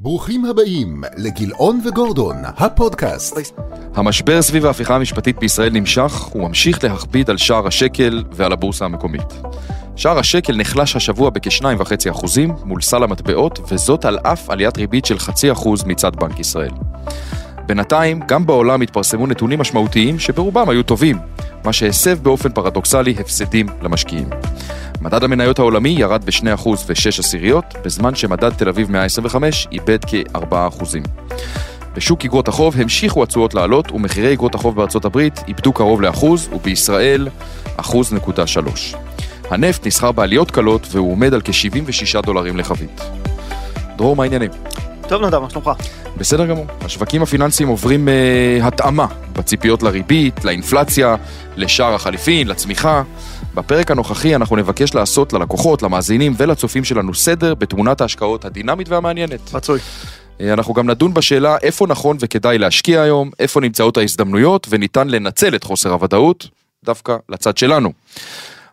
ברוכים הבאים לגילאון וגורדון, הפודקאסט. המשבר סביב ההפיכה המשפטית בישראל נמשך וממשיך להכביד על שער השקל ועל הבורסה המקומית. שער השקל נחלש השבוע בכ-2.5% מול סל המטבעות, וזאת על אף עליית ריבית של 0.5% מצד בנק ישראל. בינתיים, גם בעולם התפרסמו נתונים משמעותיים שברובם היו טובים, מה שהסב באופן פרדוקסלי הפסדים למשקיעים. מדד המניות העולמי ירד ב-2% ו-6 עשיריות, בזמן שמדד תל אביב 125 איבד כ-4%. בשוק אגרות החוב המשיכו התשואות לעלות, ומחירי אגרות החוב בארצות הברית איבדו קרוב לאחוז, ובישראל 1.3. הנפט נסחר בעליות קלות, והוא עומד על כ-76 דולרים לחבית. דרור, מה העניינים? טוב נדב, מה שלומך? בסדר גמור. השווקים הפיננסיים עוברים uh, התאמה בציפיות לריבית, לאינפלציה, לשער החליפין, לצמיחה. בפרק הנוכחי אנחנו נבקש לעשות ללקוחות, למאזינים ולצופים שלנו סדר בתמונת ההשקעות הדינמית והמעניינת. רצוי. אה, אנחנו גם נדון בשאלה איפה נכון וכדאי להשקיע היום, איפה נמצאות ההזדמנויות וניתן לנצל את חוסר הוודאות דווקא לצד שלנו.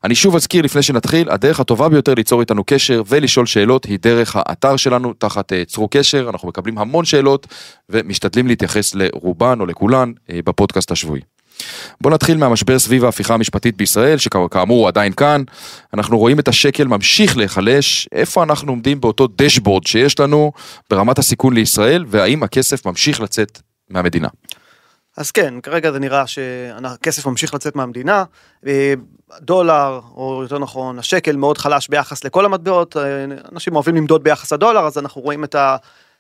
אני שוב אזכיר לפני שנתחיל, הדרך הטובה ביותר ליצור איתנו קשר ולשאול שאלות היא דרך האתר שלנו תחת uh, צרו קשר, אנחנו מקבלים המון שאלות ומשתדלים להתייחס לרובן או לכולן uh, בפודקאסט השבועי. בואו נתחיל מהמשבר סביב ההפיכה המשפטית בישראל, שכאמור הוא עדיין כאן. אנחנו רואים את השקל ממשיך להיחלש, איפה אנחנו עומדים באותו דשבורד שיש לנו ברמת הסיכון לישראל, והאם הכסף ממשיך לצאת מהמדינה. אז כן, כרגע זה נראה שהכסף ממשיך לצאת מהמדינה, אה, דולר, או יותר נכון, השקל מאוד חלש ביחס לכל המטבעות, אה, אנשים אוהבים למדוד ביחס הדולר, אז אנחנו רואים את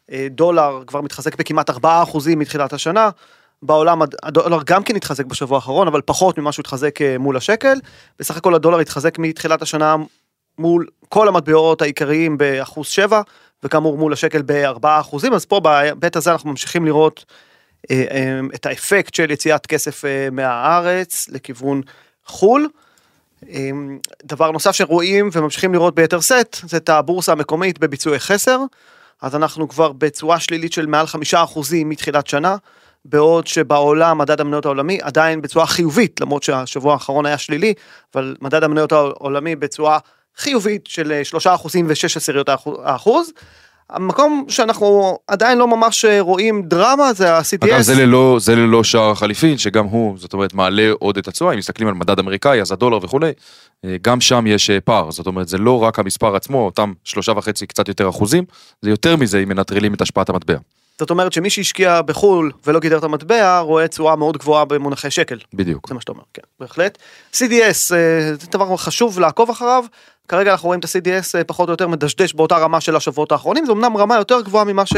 הדולר כבר מתחזק בכמעט 4% מתחילת השנה, בעולם הדולר גם כן התחזק בשבוע האחרון, אבל פחות ממה שהוא התחזק אה, מול השקל, בסך הכל הדולר התחזק מתחילת השנה מול כל המטבעות העיקריים באחוז 7, וכאמור מול השקל ב-4 אז פה בהיבט הזה אנחנו ממשיכים לראות אה, אה, את האפקט של יציאת כסף אה, מהארץ לכיוון חו"ל. דבר נוסף שרואים וממשיכים לראות ביתר שאת זה את הבורסה המקומית בביצועי חסר. אז אנחנו כבר בצורה שלילית של מעל חמישה אחוזים מתחילת שנה, בעוד שבעולם מדד המניות העולמי עדיין בצורה חיובית, למרות שהשבוע האחרון היה שלילי, אבל מדד המניות העולמי בצורה חיובית של שלושה אחוזים ושש עשיריות האחוז. המקום שאנחנו עדיין לא ממש רואים דרמה זה ה-CTS. אגב זה ללא, זה ללא שער החליפין שגם הוא זאת אומרת מעלה עוד את התשואה אם מסתכלים על מדד אמריקאי אז הדולר וכולי אה, גם שם יש אה, פער זאת אומרת זה לא רק המספר עצמו אותם שלושה וחצי קצת יותר אחוזים זה יותר מזה אם מנטרלים את השפעת המטבע. זאת אומרת שמי שהשקיע בחו"ל ולא גידר את המטבע רואה תשואה מאוד גבוהה במונחי שקל. בדיוק. זה מה שאתה אומר, כן, בהחלט. CDS אה, זה דבר חשוב לעקוב אחריו, כרגע אנחנו רואים את ה-CDS אה, פחות או יותר מדשדש באותה רמה של השבועות האחרונים, זו אמנם רמה יותר גבוהה ממה ש...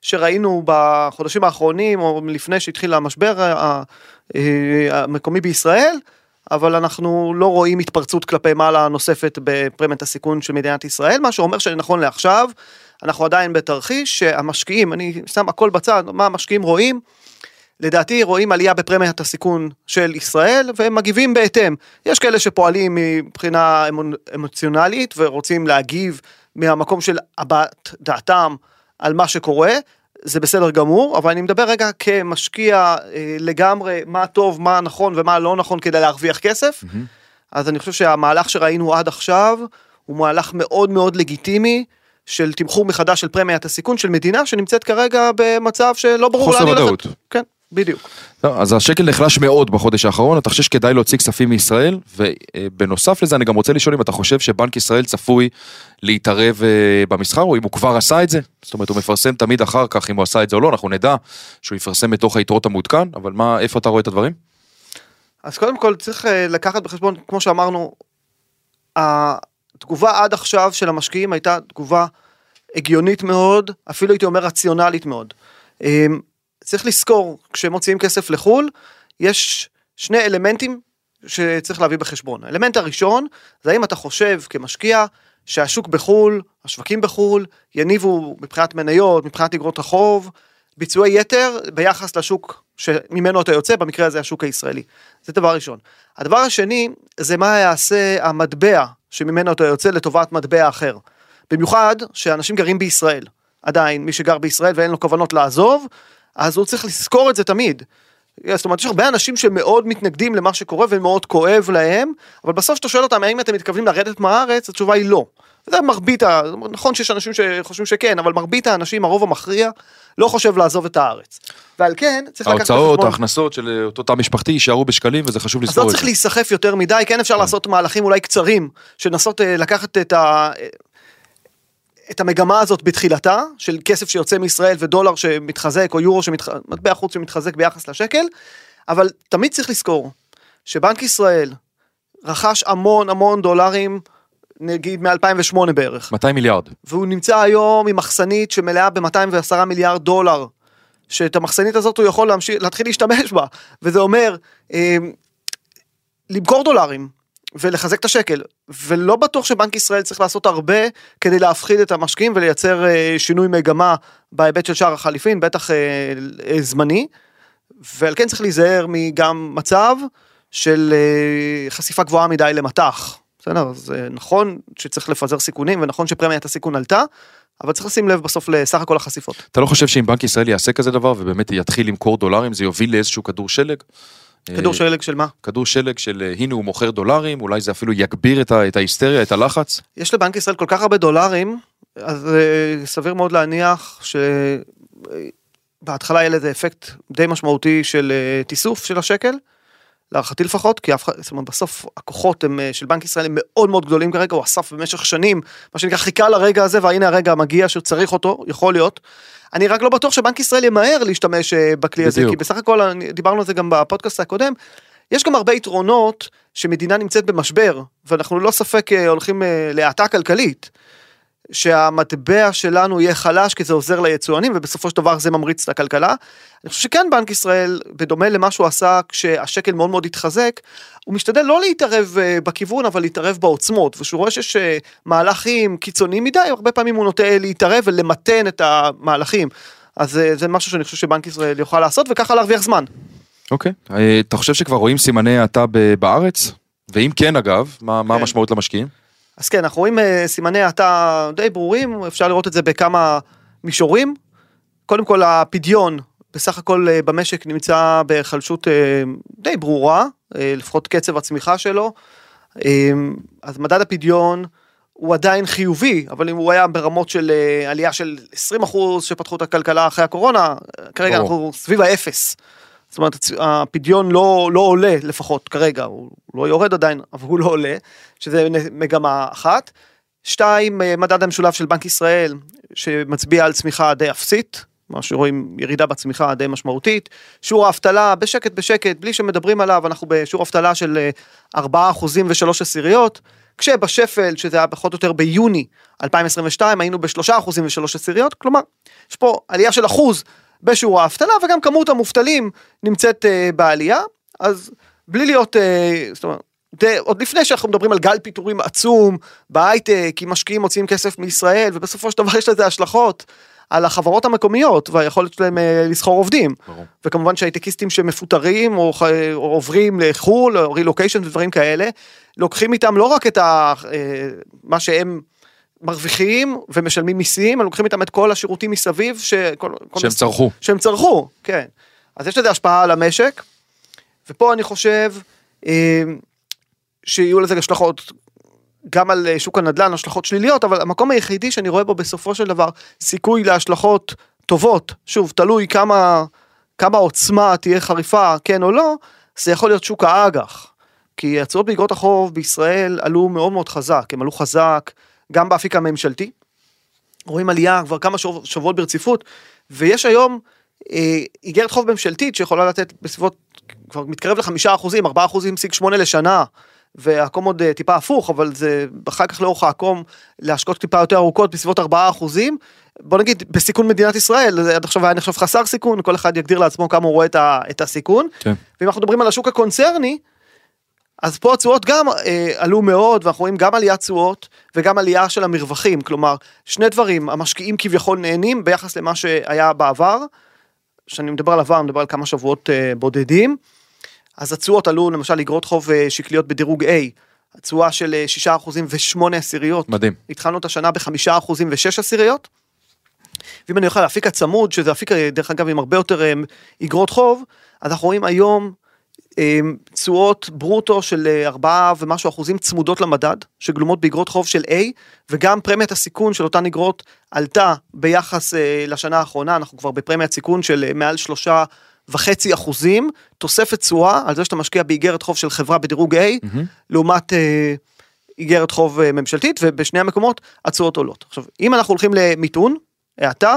שראינו בחודשים האחרונים או לפני שהתחיל המשבר אה, המקומי בישראל, אבל אנחנו לא רואים התפרצות כלפי מעלה נוספת בפרמיית הסיכון של מדינת ישראל, מה שאומר שנכון לעכשיו, אנחנו עדיין בתרחיש שהמשקיעים, אני שם הכל בצד, מה המשקיעים רואים, לדעתי רואים עלייה בפרמיית הסיכון של ישראל והם מגיבים בהתאם. יש כאלה שפועלים מבחינה אמוציונלית ורוצים להגיב מהמקום של הבעת דעתם על מה שקורה, זה בסדר גמור, אבל אני מדבר רגע כמשקיע אה, לגמרי מה טוב, מה נכון ומה לא נכון כדי להרוויח כסף. Mm-hmm. אז אני חושב שהמהלך שראינו עד עכשיו הוא מהלך מאוד מאוד לגיטימי. של תמחור מחדש של פרמיית הסיכון של מדינה שנמצאת כרגע במצב שלא ברור לאן היא הולכת. כן, בדיוק. לא, אז השקל נחלש מאוד בחודש האחרון, אתה חושב שכדאי להוציא כספים מישראל, ובנוסף לזה אני גם רוצה לשאול אם אתה חושב שבנק ישראל צפוי להתערב אה, במסחר, או אם הוא כבר עשה את זה, זאת אומרת הוא מפרסם תמיד אחר כך אם הוא עשה את זה או לא, אנחנו נדע שהוא יפרסם מתוך היתרות המעודכן, אבל מה, איפה אתה רואה את הדברים? אז קודם כל צריך אה, לקחת בחשבון, כמו שאמרנו, התגובה עד עכשיו של המשקיעים הייתה תגובה הגיונית מאוד, אפילו הייתי אומר רציונלית מאוד. אמ, צריך לזכור, כשמוציאים כסף לחו"ל, יש שני אלמנטים שצריך להביא בחשבון. האלמנט הראשון, זה האם אתה חושב כמשקיע שהשוק בחו"ל, השווקים בחו"ל, יניבו מבחינת מניות, מבחינת אגרות החוב, ביצועי יתר ביחס לשוק שממנו אתה יוצא, במקרה הזה השוק הישראלי. זה דבר ראשון. הדבר השני, זה מה יעשה המטבע שממנו אתה יוצא לטובת מטבע אחר. במיוחד שאנשים גרים בישראל. עדיין, מי שגר בישראל ואין לו כוונות לעזוב, אז הוא צריך לזכור את זה תמיד. זאת אומרת, יש הרבה אנשים שמאוד מתנגדים למה שקורה ומאוד כואב להם, אבל בסוף כשאתה שואל אותם האם אתם מתכוונים לרדת מהארץ, התשובה היא לא. זה מרבית, ה... נכון שיש אנשים שחושבים שכן, אבל מרבית האנשים, הרוב המכריע, לא חושב לעזוב את הארץ. ועל כן, צריך לקחת ההוצאות, בחשבון... ההכנסות של אותו תא משפחתי יישארו בשקלים וזה חשוב אז לזכור לא את צריך זה. להיסחף יותר מדי, כן אפשר לעשות מהלכים אולי קצרים, שנסות אה, לקחת את ה... את המגמה הזאת בתחילתה, של כסף שיוצא מישראל ודולר שמתחזק, או יורו שמתחזק, מטבע חוץ שמתחזק ביחס לשקל, אבל תמיד צריך לזכור שבנק ישראל רכש המון המון דולרים, נגיד מ-2008 בערך, 200 מיליארד. והוא נמצא היום עם מחסנית שמלאה ב-210 מיליארד דולר, שאת המחסנית הזאת הוא יכול להמשיך, להתחיל להשתמש בה, וזה אומר אה, למכור דולרים ולחזק את השקל, ולא בטוח שבנק ישראל צריך לעשות הרבה כדי להפחיד את המשקיעים ולייצר אה, שינוי מגמה בהיבט של שער החליפין, בטח אה, אה, זמני, ועל כן צריך להיזהר מגם מצב של אה, חשיפה גבוהה מדי למטח. בסדר, אז אה, נכון שצריך לפזר סיכונים ונכון שפרמיית הסיכון עלתה, אבל צריך לשים לב בסוף לסך הכל החשיפות. אתה לא חושב שאם בנק ישראל יעשה כזה דבר ובאמת יתחיל למכור דולרים זה יוביל לאיזשהו כדור שלג? כדור אה, שלג של מה? כדור שלג של אה, הנה הוא מוכר דולרים אולי זה אפילו יגביר את ה- את ההיסטריה את הלחץ. יש לבנק ישראל כל כך הרבה דולרים, אז אה, סביר מאוד להניח שבהתחלה יהיה לזה אפקט די משמעותי של תיסוף של השקל, להערכתי לפחות, כי אף אחד, זאת אומרת, בסוף הכוחות הם, אה, של בנק ישראל הם מאוד מאוד גדולים כרגע, הוא אסף במשך שנים, מה שנקרא חיכה לרגע הזה, והנה הרגע מגיע שצריך אותו, יכול להיות. אני רק לא בטוח שבנק ישראל ימהר להשתמש אה, בכלי הזה, בדיוק. כי בסך הכל, דיברנו על זה גם בפודקאסט הקודם, יש גם הרבה יתרונות שמדינה נמצאת במשבר, ואנחנו ללא ספק אה, הולכים להאטה כלכלית. שהמטבע שלנו יהיה חלש כי זה עוזר ליצואנים ובסופו של דבר זה ממריץ את הכלכלה. אני חושב שכן בנק ישראל, בדומה למה שהוא עשה כשהשקל מאוד מאוד התחזק, הוא משתדל לא להתערב אה, בכיוון אבל להתערב בעוצמות וכשהוא רואה שיש אה, מהלכים קיצוניים מדי הרבה פעמים הוא נוטה להתערב ולמתן את המהלכים. אז אה, זה משהו שאני חושב שבנק ישראל יוכל לעשות וככה להרוויח זמן. אוקיי. אה, אתה חושב שכבר רואים סימני האטה בארץ? ואם כן אגב מה מה כן. המשמעות למשקיעים? אז כן, אנחנו רואים אה, סימני האטה די ברורים, אפשר לראות את זה בכמה מישורים. קודם כל הפדיון בסך הכל אה, במשק נמצא בהיחלשות אה, די ברורה, לפחות קצב הצמיחה שלו. אז מדד הפדיון הוא עדיין חיובי, אבל אם הוא היה ברמות של עלייה של 20% שפתחו את הכלכלה אחרי הקורונה, כרגע ברור. אנחנו סביב האפס. זאת אומרת, הפדיון לא, לא עולה לפחות כרגע, הוא לא יורד עדיין, אבל הוא לא עולה, שזה מגמה אחת. שתיים, אה, מדד המשולב של בנק ישראל, שמצביע על צמיחה די אפסית, מה שרואים ירידה בצמיחה די משמעותית. שיעור האבטלה בשקט בשקט, בלי שמדברים עליו, אנחנו בשיעור אבטלה של אה, 4 אחוזים ושלוש עשיריות, כשבשפל, שזה היה פחות או יותר ביוני 2022, היינו בשלושה אחוזים ושלוש עשיריות, כלומר, יש פה עלייה של אחוז בשיעור האבטלה, וגם כמות המובטלים נמצאת אה, בעלייה, אז בלי להיות, אה, זאת אומרת, די, עוד לפני שאנחנו מדברים על גל פיטורים עצום בהייטק, כי משקיעים מוציאים כסף מישראל, ובסופו של דבר יש לזה השלכות על החברות המקומיות והיכולת שלהם אה, לסחור עובדים. ברור. וכמובן שהייטקיסטים שמפוטרים או, או עוברים לחו"ל או רילוקיישן ודברים כאלה, לוקחים איתם לא רק את ה, אה, מה שהם מרוויחים ומשלמים מיסים, הם לוקחים איתם את כל השירותים מסביב, שכל, כל שהם מס- צרכו. שהם צרכו, כן. אז יש לזה השפעה על המשק, ופה אני חושב אה, שיהיו לזה השלכות גם על אה, שוק הנדל"ן, השלכות שליליות, אבל המקום היחידי שאני רואה בו בסופו של דבר סיכוי להשלכות טובות, שוב, תלוי כמה, כמה עוצמה תהיה חריפה, כן או לא, זה יכול להיות שוק האג"ח. כי התשואות באגרות החוב בישראל עלו מאוד מאוד חזק, הם עלו חזק גם באפיק הממשלתי. רואים עלייה כבר כמה שבוע- שבועות ברציפות, ויש היום אה, איגרת חוב ממשלתית שיכולה לתת בסביבות, כבר מתקרב לחמישה אחוזים, ארבעה אחוזים פסיק שמונה לשנה, והעקום עוד אה, טיפה הפוך, אבל זה אחר כך לאורך העקום להשקעות טיפה יותר ארוכות בסביבות ארבעה אחוזים. בוא נגיד בסיכון מדינת ישראל, זה עד עכשיו היה נחשב חסר סיכון, כל אחד יגדיר לעצמו כמה הוא רואה את, ה, את הסיכון. כן. ואם אנחנו מדברים על השוק הקונצרני, אז פה התשואות גם אה, עלו מאוד, ואנחנו רואים גם עליית תשואות וגם עלייה של המרווחים, כלומר, שני דברים, המשקיעים כביכול נהנים ביחס למה שהיה בעבר, כשאני מדבר על עבר, אני מדבר על כמה שבועות אה, בודדים, אז התשואות עלו למשל אגרות חוב אה, שקליות בדירוג A, התשואה של אה, 6% ו-8 עשיריות, מדהים. התחלנו את השנה ב-5% ו-6 עשיריות, ואם אני הולך לאפיק הצמוד, שזה אפיק דרך אגב עם הרבה יותר איגרות חוב, אז אנחנו רואים היום תשואות ברוטו של 4 ומשהו אחוזים צמודות למדד, שגלומות באגרות חוב של A, וגם פרמיית הסיכון של אותן אגרות עלתה ביחס לשנה האחרונה, אנחנו כבר בפרמיית סיכון של מעל שלושה וחצי אחוזים, תוספת תשואה על זה שאתה משקיע באיגרת חוב של חברה בדירוג A, mm-hmm. לעומת אה, איגרת חוב אה, ממשלתית, ובשני המקומות התשואות עולות. עכשיו, אם אנחנו הולכים למיתון, האטה,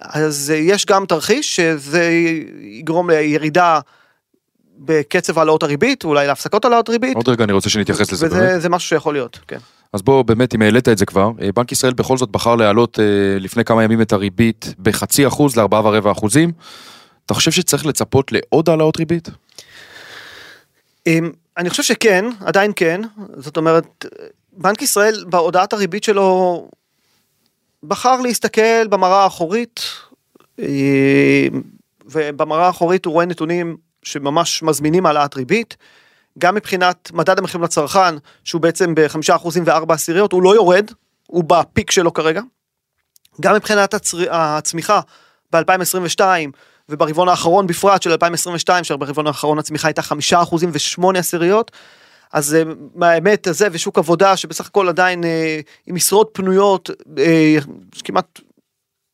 אז אה, יש גם תרחיש שזה יגרום לירידה בקצב העלאות הריבית, אולי להפסקות העלאות ריבית. עוד רגע אני רוצה שנתייחס לזה. וזה זה משהו שיכול להיות, כן. אז בוא באמת אם העלית את זה כבר, בנק ישראל בכל זאת בחר להעלות לפני כמה ימים את הריבית בחצי אחוז לארבעה ורבע אחוזים. אתה חושב שצריך לצפות לעוד העלאות ריבית? אמ, אני חושב שכן, עדיין כן, זאת אומרת, בנק ישראל בהודעת הריבית שלו בחר להסתכל במראה האחורית, אמ, ובמראה האחורית הוא רואה נתונים שממש מזמינים העלאת ריבית, גם מבחינת מדד המחירים לצרכן, שהוא בעצם בחמישה אחוזים וארבע עשיריות, הוא לא יורד, הוא בפיק שלו כרגע, גם מבחינת הצר... הצמיחה ב-2022, וברבעון האחרון בפרט של 2022, שברבעון האחרון הצמיחה הייתה חמישה אחוזים ושמונה עשיריות. אז מהאמת הזה ושוק עבודה שבסך הכל עדיין אה, עם משרות פנויות אה, כמעט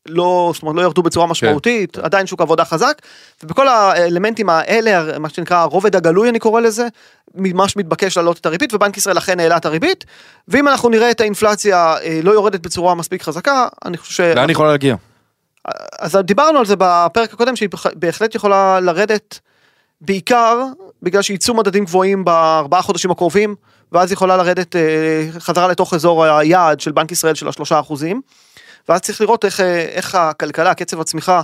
לא, זאת אומרת, לא ירדו בצורה כן. משמעותית, כן. עדיין שוק עבודה חזק, ובכל האלמנטים האלה, מה שנקרא הרובד הגלוי אני קורא לזה, ממש מתבקש להעלות את הריבית, ובנק ישראל אכן העלה את הריבית, ואם אנחנו נראה את האינפלציה אה, לא יורדת בצורה מספיק חזקה, אני חושב ש... לאן יכולה להגיע? אז דיברנו על זה בפרק הקודם שהיא בהחלט יכולה לרדת בעיקר בגלל שייצאו מדדים גבוהים בארבעה חודשים הקרובים ואז יכולה לרדת אה, חזרה לתוך אזור היעד של בנק ישראל של השלושה אחוזים ואז צריך לראות איך, אה, איך הכלכלה קצב הצמיחה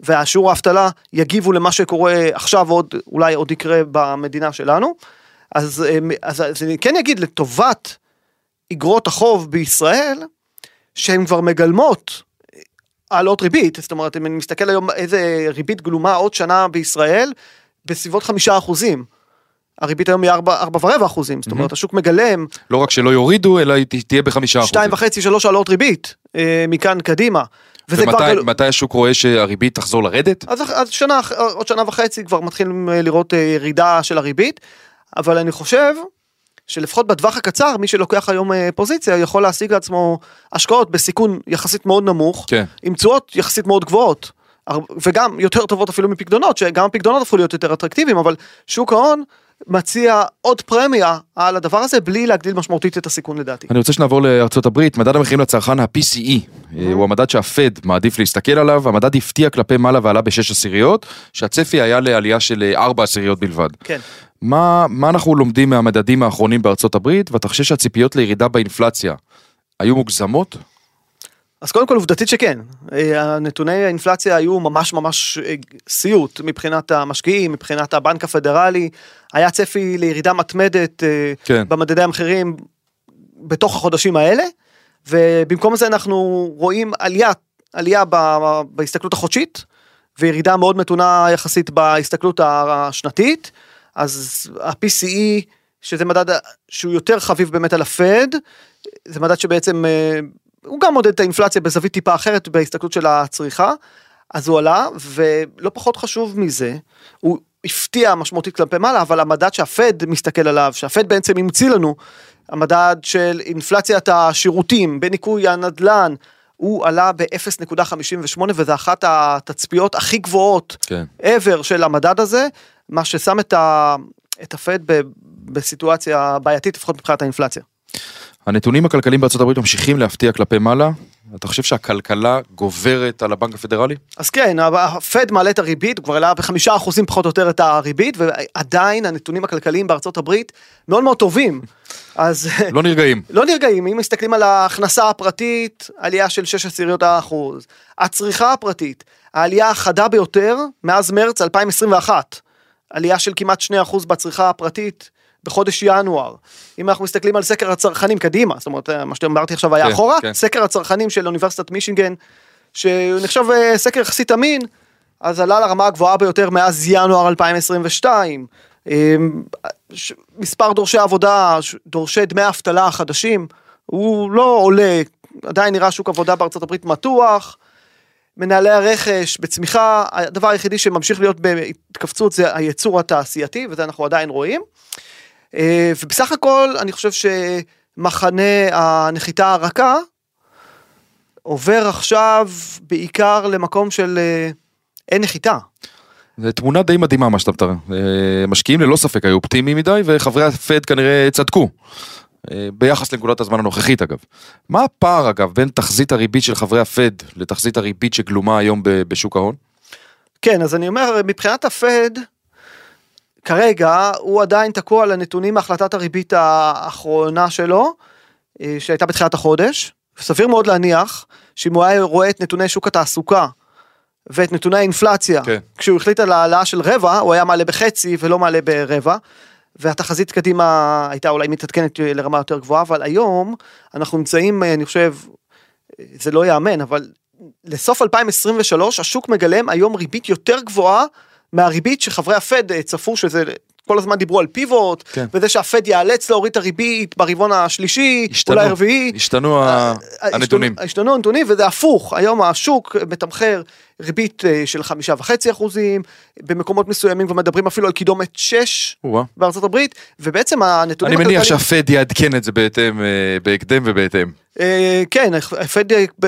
והשיעור האבטלה יגיבו למה שקורה עכשיו עוד אולי עוד יקרה במדינה שלנו אז, אה, אז, אז אני כן אגיד לטובת אגרות החוב בישראל שהן כבר מגלמות העלות ריבית, זאת אומרת, אם אני מסתכל היום איזה ריבית גלומה עוד שנה בישראל, בסביבות חמישה אחוזים. הריבית היום היא ארבע, ארבע ורבע אחוזים, זאת אומרת, השוק מגלם. לא רק שלא יורידו, אלא היא תהיה בחמישה אחוזים. שתיים וחצי, שלוש העלות ריבית, אה, מכאן קדימה. ומתי. מתי השוק רואה שהריבית תחזור לרדת? אז, אז שנה, עוד שנה וחצי כבר מתחילים אה, לראות אה, ירידה של הריבית, אבל אני חושב שלפחות בטווח הקצר מי שלוקח היום אה, פוזיציה יכול להשיג לעצמו השקעות בסיכון יחסית מאוד נמוך, כן. עם תשואות יחסית מאוד גבוהות. וגם יותר טובות אפילו מפקדונות, שגם הפקדונות הפכו להיות יותר אטרקטיביים, אבל שוק ההון מציע עוד פרמיה על הדבר הזה בלי להגדיל משמעותית את הסיכון לדעתי. אני רוצה שנעבור לארצות הברית, מדד המחירים לצרכן ה-PCE, mm-hmm. הוא המדד שהפד מעדיף להסתכל עליו, המדד הפתיע כלפי מעלה ועלה בשש עשיריות, שהצפי היה לעלייה של ארבע עשיריות בלבד. כן. מה, מה אנחנו לומדים מהמדדים האחרונים בארצות הברית, ואתה חושב שהציפיות לירידה באינפלציה היו מוגזמות? אז קודם כל עובדתית שכן, אה, נתוני האינפלציה היו ממש ממש אה, סיוט מבחינת המשקיעים, מבחינת הבנק הפדרלי, היה צפי לירידה מתמדת אה, כן. במדדי המחירים בתוך החודשים האלה, ובמקום זה אנחנו רואים עלייה, עלייה בהסתכלות החודשית, וירידה מאוד מתונה יחסית בהסתכלות השנתית. אז ה-PCE, שזה מדד שהוא יותר חביב באמת על הפד, זה מדד שבעצם, הוא גם מודד את האינפלציה בזווית טיפה אחרת בהסתכלות של הצריכה, אז הוא עלה, ולא פחות חשוב מזה, הוא הפתיע משמעותית כלפי מעלה, אבל המדד שהפד מסתכל עליו, שהפד בעצם המציא לנו, המדד של אינפלציית השירותים, בניכוי הנדל"ן, הוא עלה ב-0.58 וזה אחת התצפיות הכי גבוהות כן. ever של המדד הזה, מה ששם את, ה, את הפד ב, בסיטואציה בעייתית לפחות מבחינת האינפלציה. הנתונים הכלכליים בארצות הברית ממשיכים להפתיע כלפי מעלה. אתה חושב שהכלכלה גוברת על הבנק הפדרלי? אז כן, הפד מעלה את הריבית, הוא כבר העלה בחמישה אחוזים פחות או יותר את הריבית, ועדיין הנתונים הכלכליים בארצות הברית מאוד מאוד טובים. אז... לא נרגעים. לא נרגעים, אם מסתכלים על ההכנסה הפרטית, עלייה של 6 עשיריות האחוז. הצריכה הפרטית, העלייה החדה ביותר מאז מרץ 2021. עלייה של כמעט 2% בצריכה הפרטית בחודש ינואר. אם אנחנו מסתכלים על סקר הצרכנים קדימה, זאת אומרת, מה שאמרתי עכשיו היה כן, אחורה, כן. סקר הצרכנים של אוניברסיטת מישינגן, שנחשב אה, סקר יחסית אמין, אז עלה לרמה הגבוהה ביותר מאז ינואר 2022. אמ, מספר דורשי עבודה, דורשי דמי אבטלה החדשים, הוא לא עולה, עדיין נראה שוק עבודה בארצות הברית מתוח. מנהלי הרכש בצמיחה, הדבר היחידי שממשיך להיות בהתכווצות זה הייצור התעשייתי, וזה אנחנו עדיין רואים. אה, ובסך הכל אני חושב שמחנה הנחיתה הרכה עובר עכשיו בעיקר למקום של אה, אין נחיתה. זו תמונה די מדהימה מה שאתה מתאר. אה, משקיעים ללא ספק היו אופטימיים מדי וחברי הפד כנראה צדקו. ביחס לנקודת הזמן הנוכחית אגב. מה הפער אגב בין תחזית הריבית של חברי הפד לתחזית הריבית שגלומה היום בשוק ההון? כן, אז אני אומר, מבחינת הפד, כרגע הוא עדיין תקוע על הנתונים מהחלטת הריבית האחרונה שלו, אה, שהייתה בתחילת החודש. סביר מאוד להניח שאם הוא היה רואה את נתוני שוק התעסוקה ואת נתוני האינפלציה, כן. כשהוא החליט על העלאה של רבע, הוא היה מעלה בחצי ולא מעלה ברבע. והתחזית קדימה הייתה אולי מתעדכנת לרמה יותר גבוהה, אבל היום אנחנו נמצאים, אני חושב, זה לא ייאמן, אבל לסוף 2023 השוק מגלם היום ריבית יותר גבוהה מהריבית שחברי הפד צפו שזה כל הזמן דיברו על פיבוט, כן. וזה שהפד ייאלץ להוריד את הריבית ברבעון השלישי, השתנו, אולי הרביעי. השתנו אה, הנתונים. השתנו הנתונים, וזה הפוך, היום השוק מתמחר ריבית אה, של חמישה וחצי אחוזים, במקומות מסוימים כבר מדברים אפילו על קידומת שש בארצות הברית, ובעצם הנתונים... אני מניח שהפד יעדכן את זה בהתאם, אה, בהקדם ובהתאם. כן, הפד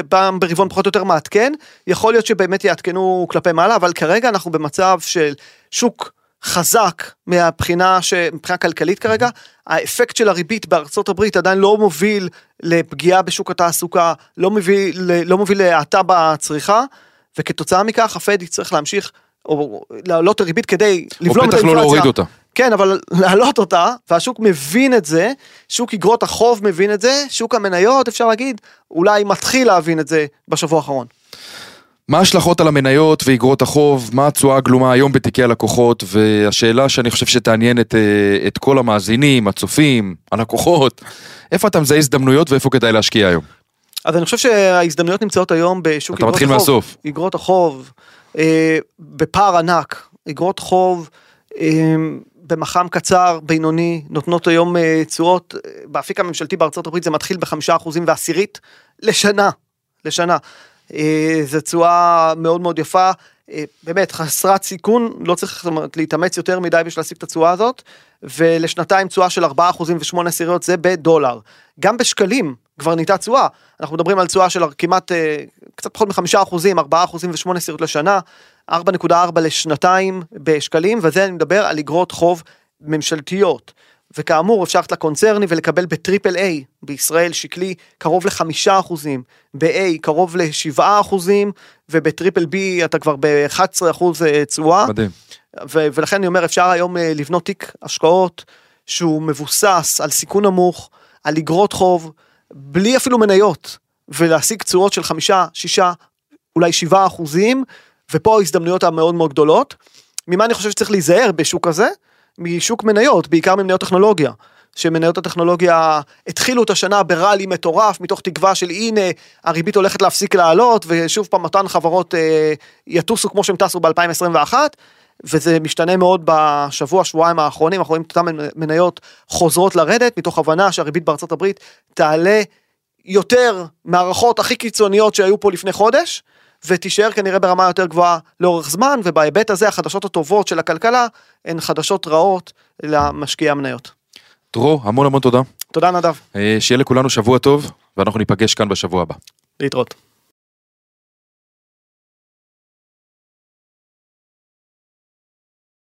פעם ברבעון פחות או יותר מעדכן, יכול להיות שבאמת יעדכנו כלפי מעלה, אבל כרגע אנחנו במצב של שוק חזק מהבחינה, ש... מבחינה כלכלית כרגע, האפקט של הריבית בארצות הברית עדיין לא מוביל לפגיעה בשוק התעסוקה, לא מוביל, לא מוביל להאטה בצריכה, וכתוצאה מכך הפד יצטרך להמשיך או להעלות הריבית כדי לבלום את האינפלציה. או בטח לא להוריד אותה. כן, אבל להעלות אותה, והשוק מבין את זה, שוק אגרות החוב מבין את זה, שוק המניות, אפשר להגיד, אולי מתחיל להבין את זה בשבוע האחרון. מה ההשלכות על המניות ואגרות החוב, מה התשואה הגלומה היום בתיקי הלקוחות, והשאלה שאני חושב שתעניין את, אה, את כל המאזינים, הצופים, הלקוחות, איפה אתה מזהה הזדמנויות ואיפה כדאי להשקיע היום? אז אני חושב שההזדמנויות נמצאות היום בשוק אגרות החוב. אתה מתחיל מהסוף. אגרות החוב, אה, בפער ענק, אגרות חוב, אה, במח"מ קצר, בינוני, נותנות היום אה, תשואות, אה, באפיק הממשלתי בארצות הברית זה מתחיל בחמישה אחוזים ועשירית לשנה, לשנה. אה, זו תשואה מאוד מאוד יפה, אה, באמת חסרת סיכון, לא צריך להתאמץ יותר מדי בשביל להשיג את התשואה הזאת, ולשנתיים תשואה של 4% ו-8 עשיריות זה בדולר. גם בשקלים כבר נהייתה תשואה, אנחנו מדברים על תשואה של כמעט, אה, קצת פחות מחמישה אחוזים, 4 אחוזים ו-8 עשיריות לשנה, 4.4 לשנתיים בשקלים, וזה אני מדבר על אגרות חוב ממשלתיות. וכאמור אפשר ללכת לקונצרני ולקבל בטריפל איי בישראל שקלי קרוב לחמישה אחוזים, ב-A קרוב לשבעה אחוזים ובטריפל בי אתה כבר ב-11 אחוז אה, תשואה. מדהים. ו- ולכן אני אומר אפשר היום אה, לבנות תיק השקעות שהוא מבוסס על סיכון נמוך, על אגרות חוב, בלי אפילו מניות, ולהשיג תשואות של חמישה, שישה, אולי שבעה אחוזים, ופה ההזדמנויות המאוד מאוד גדולות. ממה אני חושב שצריך להיזהר בשוק הזה? משוק מניות, בעיקר ממניות טכנולוגיה. שמניות הטכנולוגיה התחילו את השנה בראלי מטורף מתוך תקווה של הנה הריבית הולכת להפסיק לעלות ושוב פעם אותן חברות אה, יטוסו כמו שהם טסו ב-2021 וזה משתנה מאוד בשבוע שבועיים האחרונים אנחנו רואים את אותן מניות חוזרות לרדת מתוך הבנה שהריבית בארצות הברית תעלה יותר מהערכות הכי קיצוניות שהיו פה לפני חודש ותישאר כנראה ברמה יותר גבוהה לאורך זמן, ובהיבט הזה החדשות הטובות של הכלכלה הן חדשות רעות למשקיעי המניות. דרור, המון המון תודה. תודה נדב. אה, שיהיה לכולנו שבוע טוב, ואנחנו ניפגש כאן בשבוע הבא. להתראות.